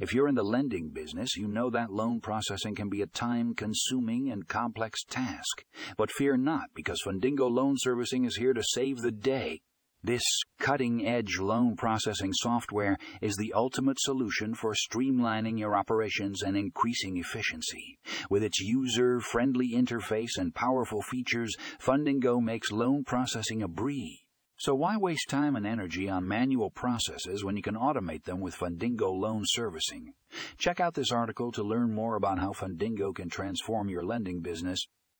If you're in the lending business, you know that loan processing can be a time consuming and complex task. But fear not, because Fundingo Loan Servicing is here to save the day. This cutting edge loan processing software is the ultimate solution for streamlining your operations and increasing efficiency. With its user friendly interface and powerful features, Fundingo makes loan processing a breeze. So why waste time and energy on manual processes when you can automate them with Fundingo Loan Servicing? Check out this article to learn more about how Fundingo can transform your lending business